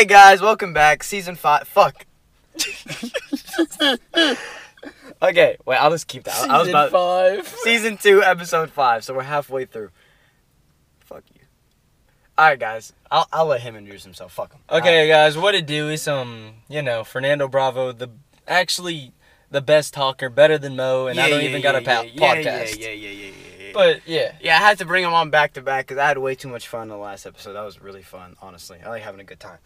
Hey guys, welcome back. Season five. Fuck. okay, wait. I'll just keep that. I was Season about five. season two, episode five. So we're halfway through. Fuck you. All right, guys. I'll I'll let him introduce himself. Fuck him. Okay, guys, what it do is um, you know, Fernando Bravo, the actually the best talker, better than Mo, and I don't even got a pa- yeah, podcast. Yeah, yeah, yeah, yeah, yeah, yeah. But yeah, yeah, I had to bring him on back to back because I had way too much fun in the last episode. That was really fun, honestly. I like having a good time.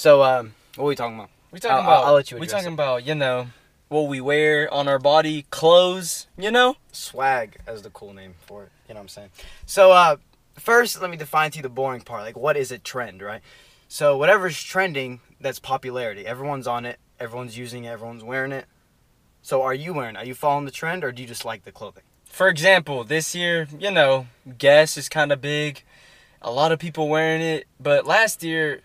So, um, what are we talking about? we talking I'll- about. I'll let you We talking it. about you know what we wear on our body, clothes. You know. Swag as the cool name for it. You know what I'm saying? So, uh, first, let me define to you the boring part. Like, what is a trend, right? So, whatever's trending, that's popularity. Everyone's on it. Everyone's using it. Everyone's wearing it. So, are you wearing? it? Are you following the trend, or do you just like the clothing? For example, this year, you know, Guess is kind of big. A lot of people wearing it, but last year,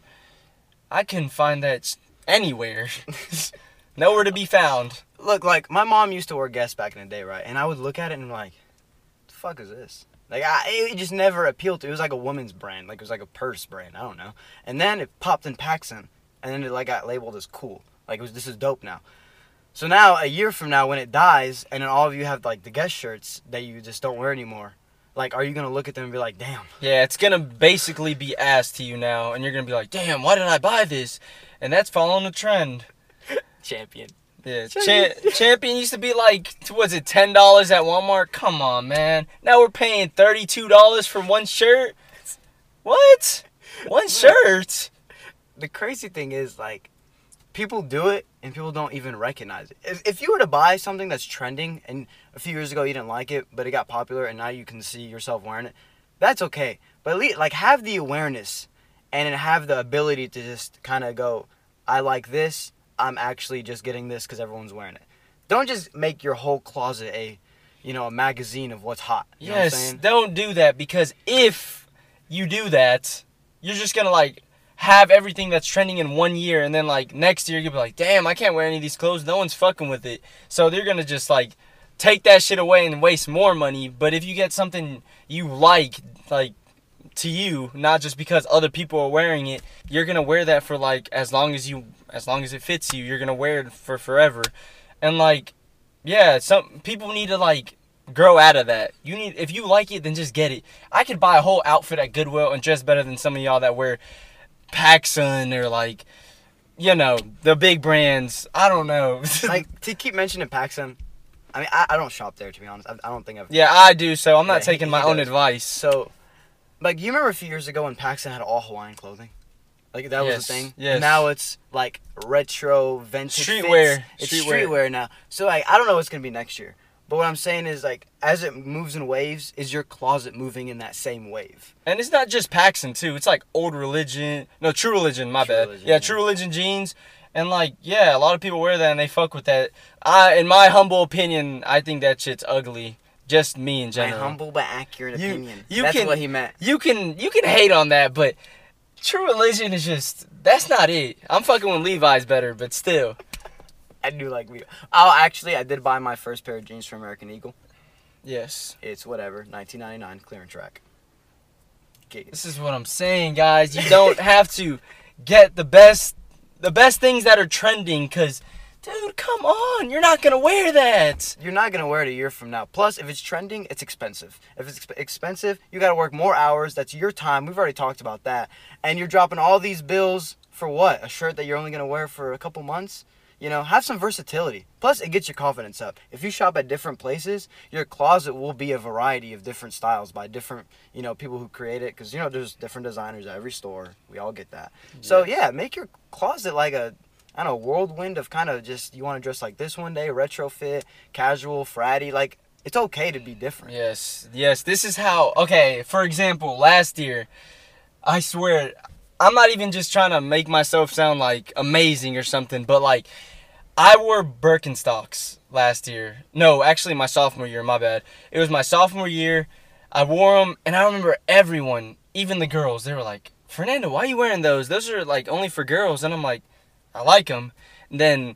I couldn't find that anywhere. Nowhere to be found. Look, like my mom used to wear Guess back in the day, right? And I would look at it and like, "The fuck is this?" Like, I, it just never appealed to. It was like a woman's brand, like it was like a purse brand. I don't know. And then it popped in PacSun, and then it like got labeled as cool. Like it was this is dope now. So now a year from now, when it dies, and then all of you have like the Guess shirts that you just don't wear anymore, like, are you gonna look at them and be like, "Damn"? Yeah, it's gonna basically be asked to you now, and you're gonna be like, "Damn, why did I buy this?" And that's following the trend. Champion. Yeah, Champion. Cha- champion used to be like, was it ten dollars at Walmart? Come on, man. Now we're paying thirty-two dollars for one shirt. What? One shirt? the crazy thing is like people do it and people don't even recognize it. If, if you were to buy something that's trending and a few years ago you didn't like it, but it got popular and now you can see yourself wearing it, that's okay. But at least like have the awareness and have the ability to just kind of go, I like this. I'm actually just getting this because everyone's wearing it. Don't just make your whole closet a, you know, a magazine of what's hot. You know what I'm yes, saying? don't do that because if you do that, you're just gonna like have everything that's trending in one year, and then like next year you'll be like, damn, I can't wear any of these clothes. No one's fucking with it. So they're gonna just like take that shit away and waste more money. But if you get something you like, like to you, not just because other people are wearing it, you're gonna wear that for like as long as you, as long as it fits you. You're gonna wear it for forever, and like, yeah, some people need to like grow out of that. You need if you like it, then just get it. I could buy a whole outfit at Goodwill and dress better than some of y'all that wear PacSun or like, you know, the big brands. I don't know. like to keep mentioning PacSun. I mean, I, I don't shop there to be honest. I, I don't think I've yeah, I do. So I'm not Yeah, he- taking my he own does. advice. So, like, you remember a few years ago when PacSun had all Hawaiian clothing? Like that was Yes, the thing. yes. Now it's like retro, vintage Streetwear. It's streetwear. streetwear. now. So like, I don't know what's gonna be next year. But what I'm saying is like, as it moves in waves, is your closet moving in that same wave? And it's not just PacSun too. It's like old religion. No, True Religion. My True bad. Religion, yeah, yeah. True Religion jeans. And like, yeah, a lot of people wear that and they fuck with that. I, in my humble opinion, I think that shit's ugly. Just me in general. My humble but accurate You- opinion. you That's can- what he meant. you can you can hate on that, but True Religion is just that's not it. I'm fucking with Levi's better, but still. I do like we. Oh, actually, I did buy my first pair of jeans from American Eagle. Yes. It's whatever, 1999 clearance rack. Gigas. This is what I'm saying, guys. You don't have to get the best the best things that are trending cuz dude, come on. You're not going to wear that. you're not gonna wear it a year from now. Plus, if it's trending, it's expensive. If it's exp- expensive, you gotta work more hours. That's your time. We've already talked about that. And you're dropping all these bills for what? A shirt that you're only gonna wear for a couple months. You know, have some versatility. Plus, it gets your confidence up. If you shop at different places, your closet will be a variety of different styles by different, you know, people who create it. Because you know, there's different designers at every store. We all get that. So yeah, make your closet like a I don't know, whirlwind of kind of just you want to dress like this one day, retrofit, casual, fratty. Like it's okay to be different. Yes, yes. This is how. Okay, for example, last year, I swear, I'm not even just trying to make myself sound like amazing or something, but like, I wore Birkenstocks last year. No, actually, my sophomore year. My bad. It was my sophomore year. I wore them, and I remember everyone, even the girls, they were like, "Fernando, why are you wearing those? Those are like only for girls." And I'm like, "I like them." then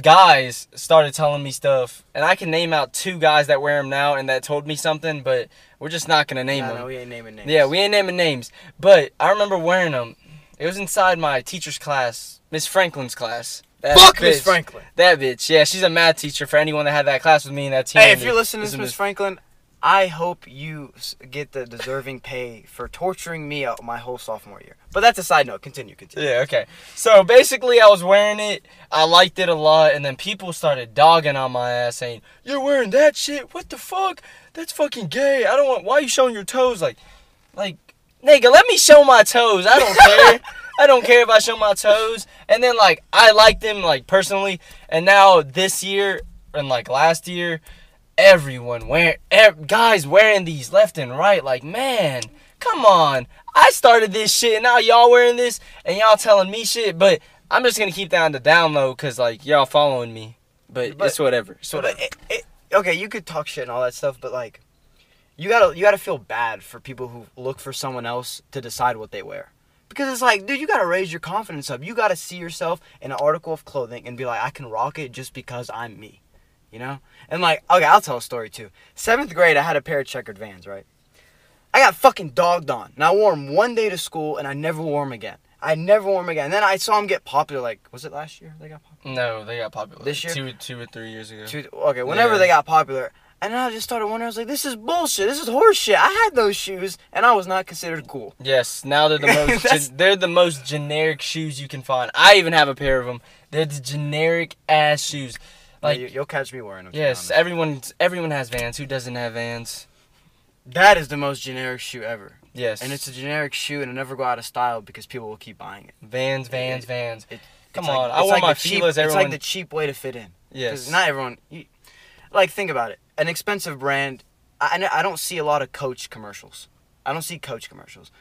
guys started telling me stuff, and I can name out two guys that wear them now and that told me something, but we're just not gonna name Nah, them. no, we ain't naming names. Yeah, we ain't naming names, but I remember wearing them, It was inside my teacher's class, Miss Franklin's class. That Fuck Miss. Franklin. That bitch. Yeah, she's a math teacher. For anyone that had that class with me and that team. Hey, if you're listening to Miss Franklin, I hope you get the deserving pay for torturing me out my whole sophomore year. But that's a side note. Continue, continue. Yeah, okay. So basically, I was wearing it. I liked it a lot, and then people started dogging on my ass, saying, "You're wearing that shit? What the fuck? That's fucking gay. I don't want. Why are you showing your toes? Like, like, nigga, let me show my toes. I don't care. I don't care if I show my toes. And then like, I liked them like personally, and now this year and like last year, everyone wearing, ev- guys wearing these left and right. Like, man, come on. I started this shit, and now y'all wearing this, and y'all telling me shit. But I'm just gonna keep that on the down low, cause like y'all following me. But, But- it's whatever. It's So, whatever. it, it, okay, you could talk shit and all that stuff, but like, you gotta you gotta feel bad for people who look for someone else to decide what they wear. Because it's like, dude, you gotta raise your confidence up. You gotta see yourself in an article of clothing and be like, I can rock it just because I'm me. You know? And like, okay, I'll tell a story too. Seventh grade, I had a pair of checkered vans, right? I got fucking dogged on. And I wore them one day to school and I never wore them again. I never wore them again. And then I saw them get popular, like, was it last year they got popular? no, they got popular This year? two, two or three years ago. Two, okay, whenever Yeah. they got popular. And then I just started wondering, I was like, this is bullshit. This is horse shit. I had those shoes and I was not considered cool. Yes, now they're the most gen- they're the most generic shoes you can find. I even have a pair of them. They're the generic ass shoes. Like, you, you'll catch me wearing them. yes, everyone everyone has Vans. Who doesn't have Vans? that is the most generic shoe ever. Yes, And it's a generic shoe and it'll never go out of style because people will keep buying it. Vans, Vans, Vans. It- Come it's like- on, I it's wore like my the cheap, Fila's, It's like the cheap way to fit in. Yes, not everyone. You, like, think about it. An expensive brand. I I don't see a lot of Coach commercials. I don't see Coach commercials.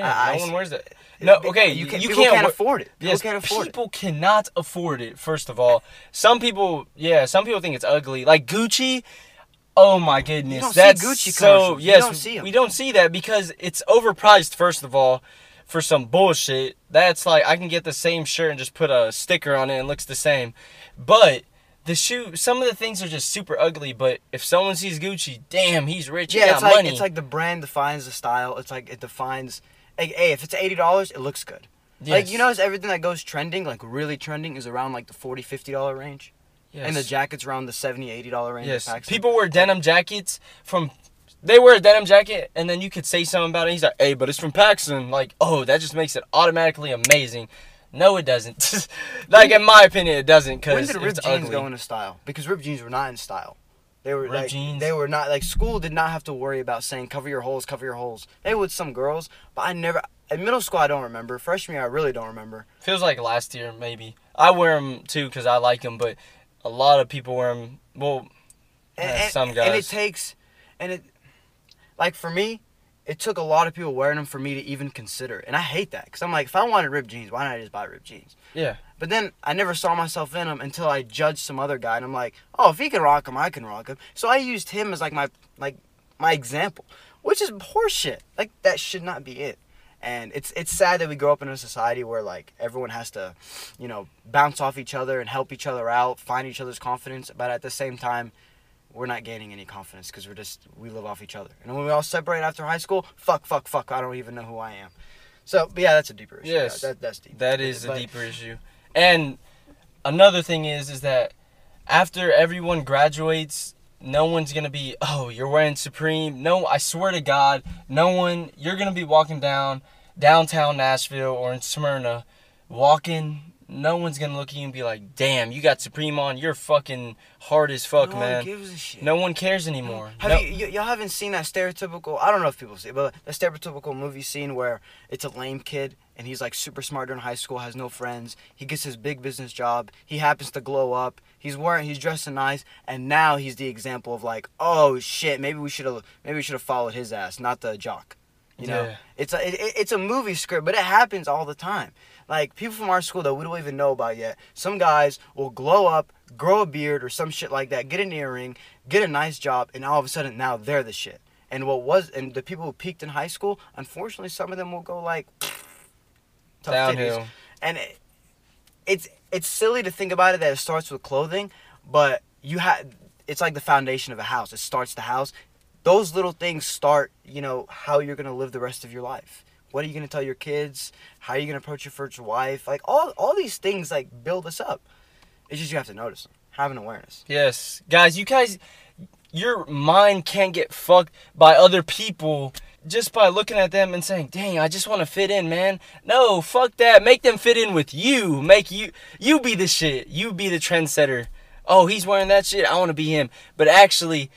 Yeah, I- no I- one wears that. No, okay, you, you, can, you people can't. can't afford it. People Yes, can't afford it. people cannot afford it. First of all, some people, yeah, some people think it's ugly. Like Gucci. Oh my goodness, don't see Gucci so. You Yes, don't we don't see that because it's overpriced. First of all, for some bullshit. That's like I can get the same shirt and just put a sticker on it and it looks the same. But the shoe, some of the things are just super ugly. But if someone sees Gucci, damn, he's rich. he Yeah, got it's like money. it's like the brand defines the style. It's like it defines. Like, hey, if it's eighty dollars, it looks good. Like you Yes. notice everything that goes trending, like really trending, is around like the 40 50 dollar range, Yes. and the jackets around the 70 80 dollar range. Yes, people wear denim jackets from. They wear a denim jacket, and then you could say something about it. He's like, "Hey, but it's from PacSun." Like, oh, that just makes it automatically amazing. No, it doesn't. like, in my opinion, it doesn't When because did ripped jeans ugly. go into style? Because ripped jeans were not in style. They were like jeans? they were not like school did not have to worry about saying cover your holes, cover your holes. They would some girls, but I never. In middle school, I don't remember. Freshman year, I really don't remember. Feels like last year, maybe. I wear them too because I like them, but a lot of people wear them. Well, And, Yeah, and- some guys. and it takes, and it, like for me, it took a lot of people wearing them for me to even consider. And I hate that because I'm like, if I wanted ripped jeans, why not just buy ripped jeans? yeah, But then I never saw myself in them until I judged some other guy, and I'm like, oh, if he can rock them, I can rock them. So I used him as like my like my example, which is horseshit. Like that should not be it. And it's it's sad that we grow up in a society where like everyone has to, you know, bounce off each other and help each other out, find each other's confidence. But at the same time, we're not gaining any confidence because we're just we live off each other. And when we all separate after high school, fuck, fuck, fuck, I don't even know who I am. So, but yeah, that's a deeper issue. Yes. that, that's deep. that is a deeper issue. And another thing is, is that after everyone graduates, no one's gonna be, oh, you're wearing Supreme. No, I swear to God, no one. You're gonna be walking down downtown Nashville or in Smyrna, walking. No one's gonna look at you and be like, damn, you got Supreme on. You're fucking hard as fuck, no man. One gives a shit. No one cares anymore. Have No- you, y- y'all haven't seen that stereotypical? I don't know if people see, it, but the stereotypical movie scene where it's a lame kid and he's like super smart during high school, has no friends. He gets his big business job. He happens to glow up. He's wearing, he's dressing nice, and now he's the example of like, oh shit, maybe we should have, maybe we should have followed his ass, not the jock. You know, Yeah. it's a, it, it- it's a movie script, but it happens all the time. Like people from our school that we don't even know about yet. Some guys will glow up, grow a beard or some shit like that, get an earring, get a nice job, and all of a sudden now they're the shit. And what was and the people who peaked in high school, unfortunately, some of them will go like tough titties. downhill. And it, it's it's silly to think about it that it starts with clothing, but you have it's like the foundation of a house. It starts the house. Those little things start, you know, how you're gonna live the rest of your life. What are you gonna tell your kids? How are you gonna approach your first wife? Like all all these things like build us up. It's just you have to notice them, have an awareness. Yes, guys, you guys, your mind can't get fucked by other people just by looking at them and saying, "Dang, I just want to fit in, man." No, fuck that. Make them fit in with you. Make you you be the shit. You be the trendsetter. Oh, he's wearing that shit. I want to be him. But actually,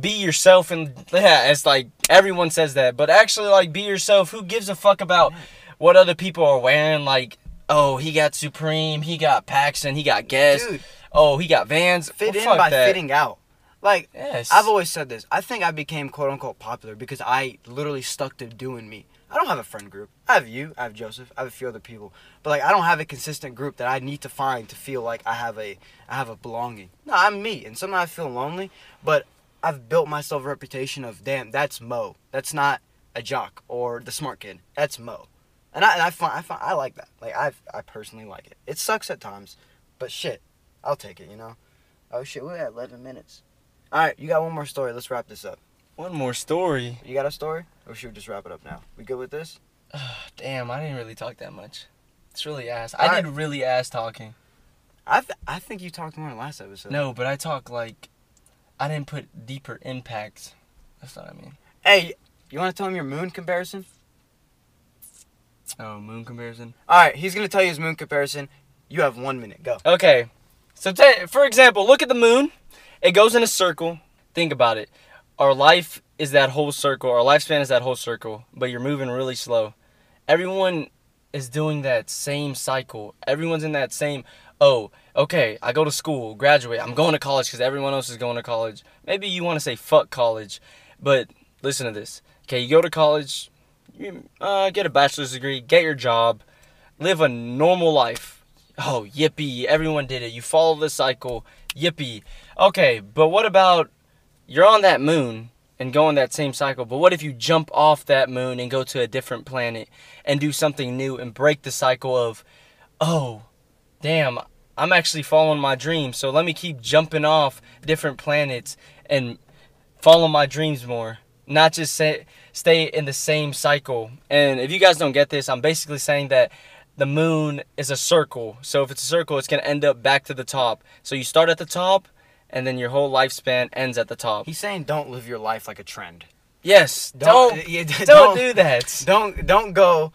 be yourself. And yeah, it's like everyone says that, but actually, like, be yourself. Who gives a fuck about what other people are wearing? Like, oh, he got Supreme. He got PacSun. He got Guess. Dude, Oh, he got Vans. fit Well, in by that. fitting out. Like Yes. I've always said this. I think I became quote unquote popular because I literally stuck to doing me. I don't have a friend group. I have you, I have Joseph, I have a few other people. But like I don't have a consistent group that I need to find to feel like I have a I have a belonging. No, I'm me. And sometimes I feel lonely, but I've built myself a reputation of damn, that's Mo. That's not a jock or the smart kid. That's Mo. And I and I find I find I like that. Like I I personally like it. It sucks at times, but shit, I'll take it, you know. Oh shit, we're at 11 minutes. All right, you got one more story. Let's wrap this up. One more story. You got a story, or should we just wrap it up now? We good with this? Damn, I didn't really talk that much. It's really ass. All I did really ass talking. I th- I think you talked more in the last episode. No, but I talk like I didn't put deeper impact. That's what I mean. Hey, you want to tell him your moon comparison? Oh, moon comparison. All right, he's gonna tell you his moon comparison. You have one minute. Go. Okay, so ta for example, look at the moon. It goes in a circle. Think about it. Our life is that whole circle. Our lifespan is that whole circle, but you're moving really slow. Everyone is doing that same cycle. Everyone's in that same. Oh, okay. I go to school, graduate. I'm going to college because everyone else is going to college. Maybe you want to say fuck college, but listen to this. Okay, you go to college, you uh, get a bachelor's degree, get your job, live a normal life. Oh, yippee, everyone did it. You follow the cycle, yippee. Okay, but what about you're on that moon and go on that same cycle, but what if you jump off that moon and go to a different planet and do something new and break the cycle of, oh, damn, I'm actually following my dreams, so let me keep jumping off different planets and follow my dreams more. Not just say, stay in the same cycle. And if you guys don't get this, I'm basically saying that the moon is a circle. So if it's a circle, it's going to end up back to the top. So you start at the top, and then your whole lifespan ends at the top. He's saying don't live your life like a trend. Yes, Don't- don't uh, yeah, don't, don't- do that. Don't don't go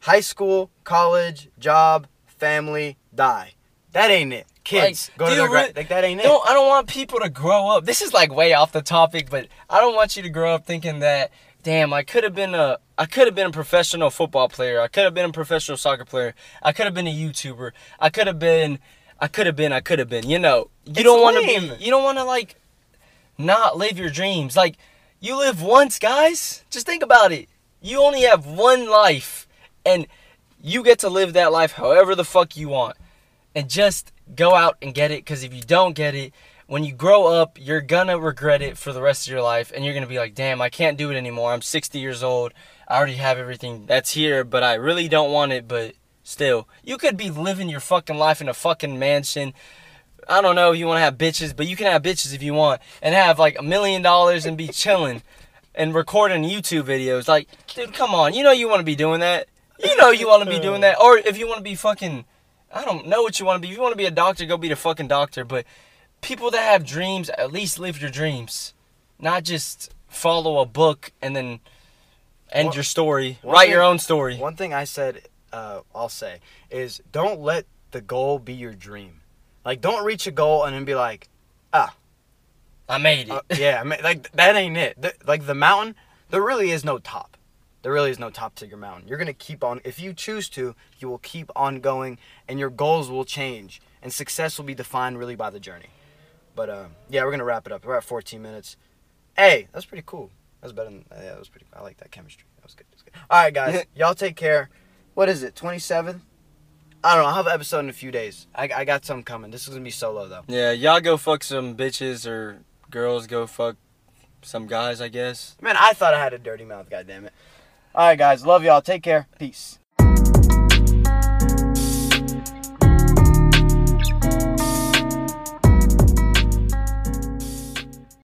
high school, college, job, family, die. That ain't it. Kids, Like, go to their like that ain't it. Don't I don't want people to grow up. This is like way off the topic, but I don't want you to grow up thinking that damn, I could have been a I could have been a professional football player. I could have been a professional soccer player. I could have been a YouTuber. I could have been I could have been I could have been. You know, you It's don't want to be you don't want to like not live your dreams. Like you live once, guys. Just think about it. You only have one life and you get to live that life however the fuck you want. And just go out and get it cuz if you don't get it, when you grow up, you're gonna regret it for the rest of your life and you're gonna be like, damn, I can't do it anymore. I'm 60 years old. I already have everything that's here, but I really don't want it. But still, you could be living your fucking life in a fucking mansion. I don't know if you want to have bitches, but you can have bitches if you want and have like a million dollars and be chilling and recording YouTube videos. Like, dude, come on. You know you want to be doing that. You know you want to be doing that. Or if you want to be fucking, I don't know what you want to be. If you want to be a doctor, go be the fucking doctor. But people that have dreams, at least live your dreams, not just follow a book and then end One- your story. Write thing- your own story. One thing I said, uh, I'll say, is don't let the goal be your dream. Like, don't reach a goal and then be like, ah, I made it. uh, yeah, I mean, like that ain't it. The- like the mountain, there really is no top. There really is no top to your mountain. You're gonna keep on. If you choose to, you will keep on going, and your goals will change, and success will be defined really by the journey. But uh, yeah, we're gonna wrap it up. We're at 14 minutes. Hey, that's pretty cool. That's better than yeah. That was pretty. I like that chemistry. That was good. That was good. All right, guys, y'all take care. What is it? 27th. I don't know. I'll have an episode in a few days. I, I got some coming. This is gonna be solo though. Yeah, y'all go fuck some bitches or girls go fuck some guys, I guess. Man, I thought I had a dirty mouth. God damn it. All right, guys. Love y'all. Take care. Peace.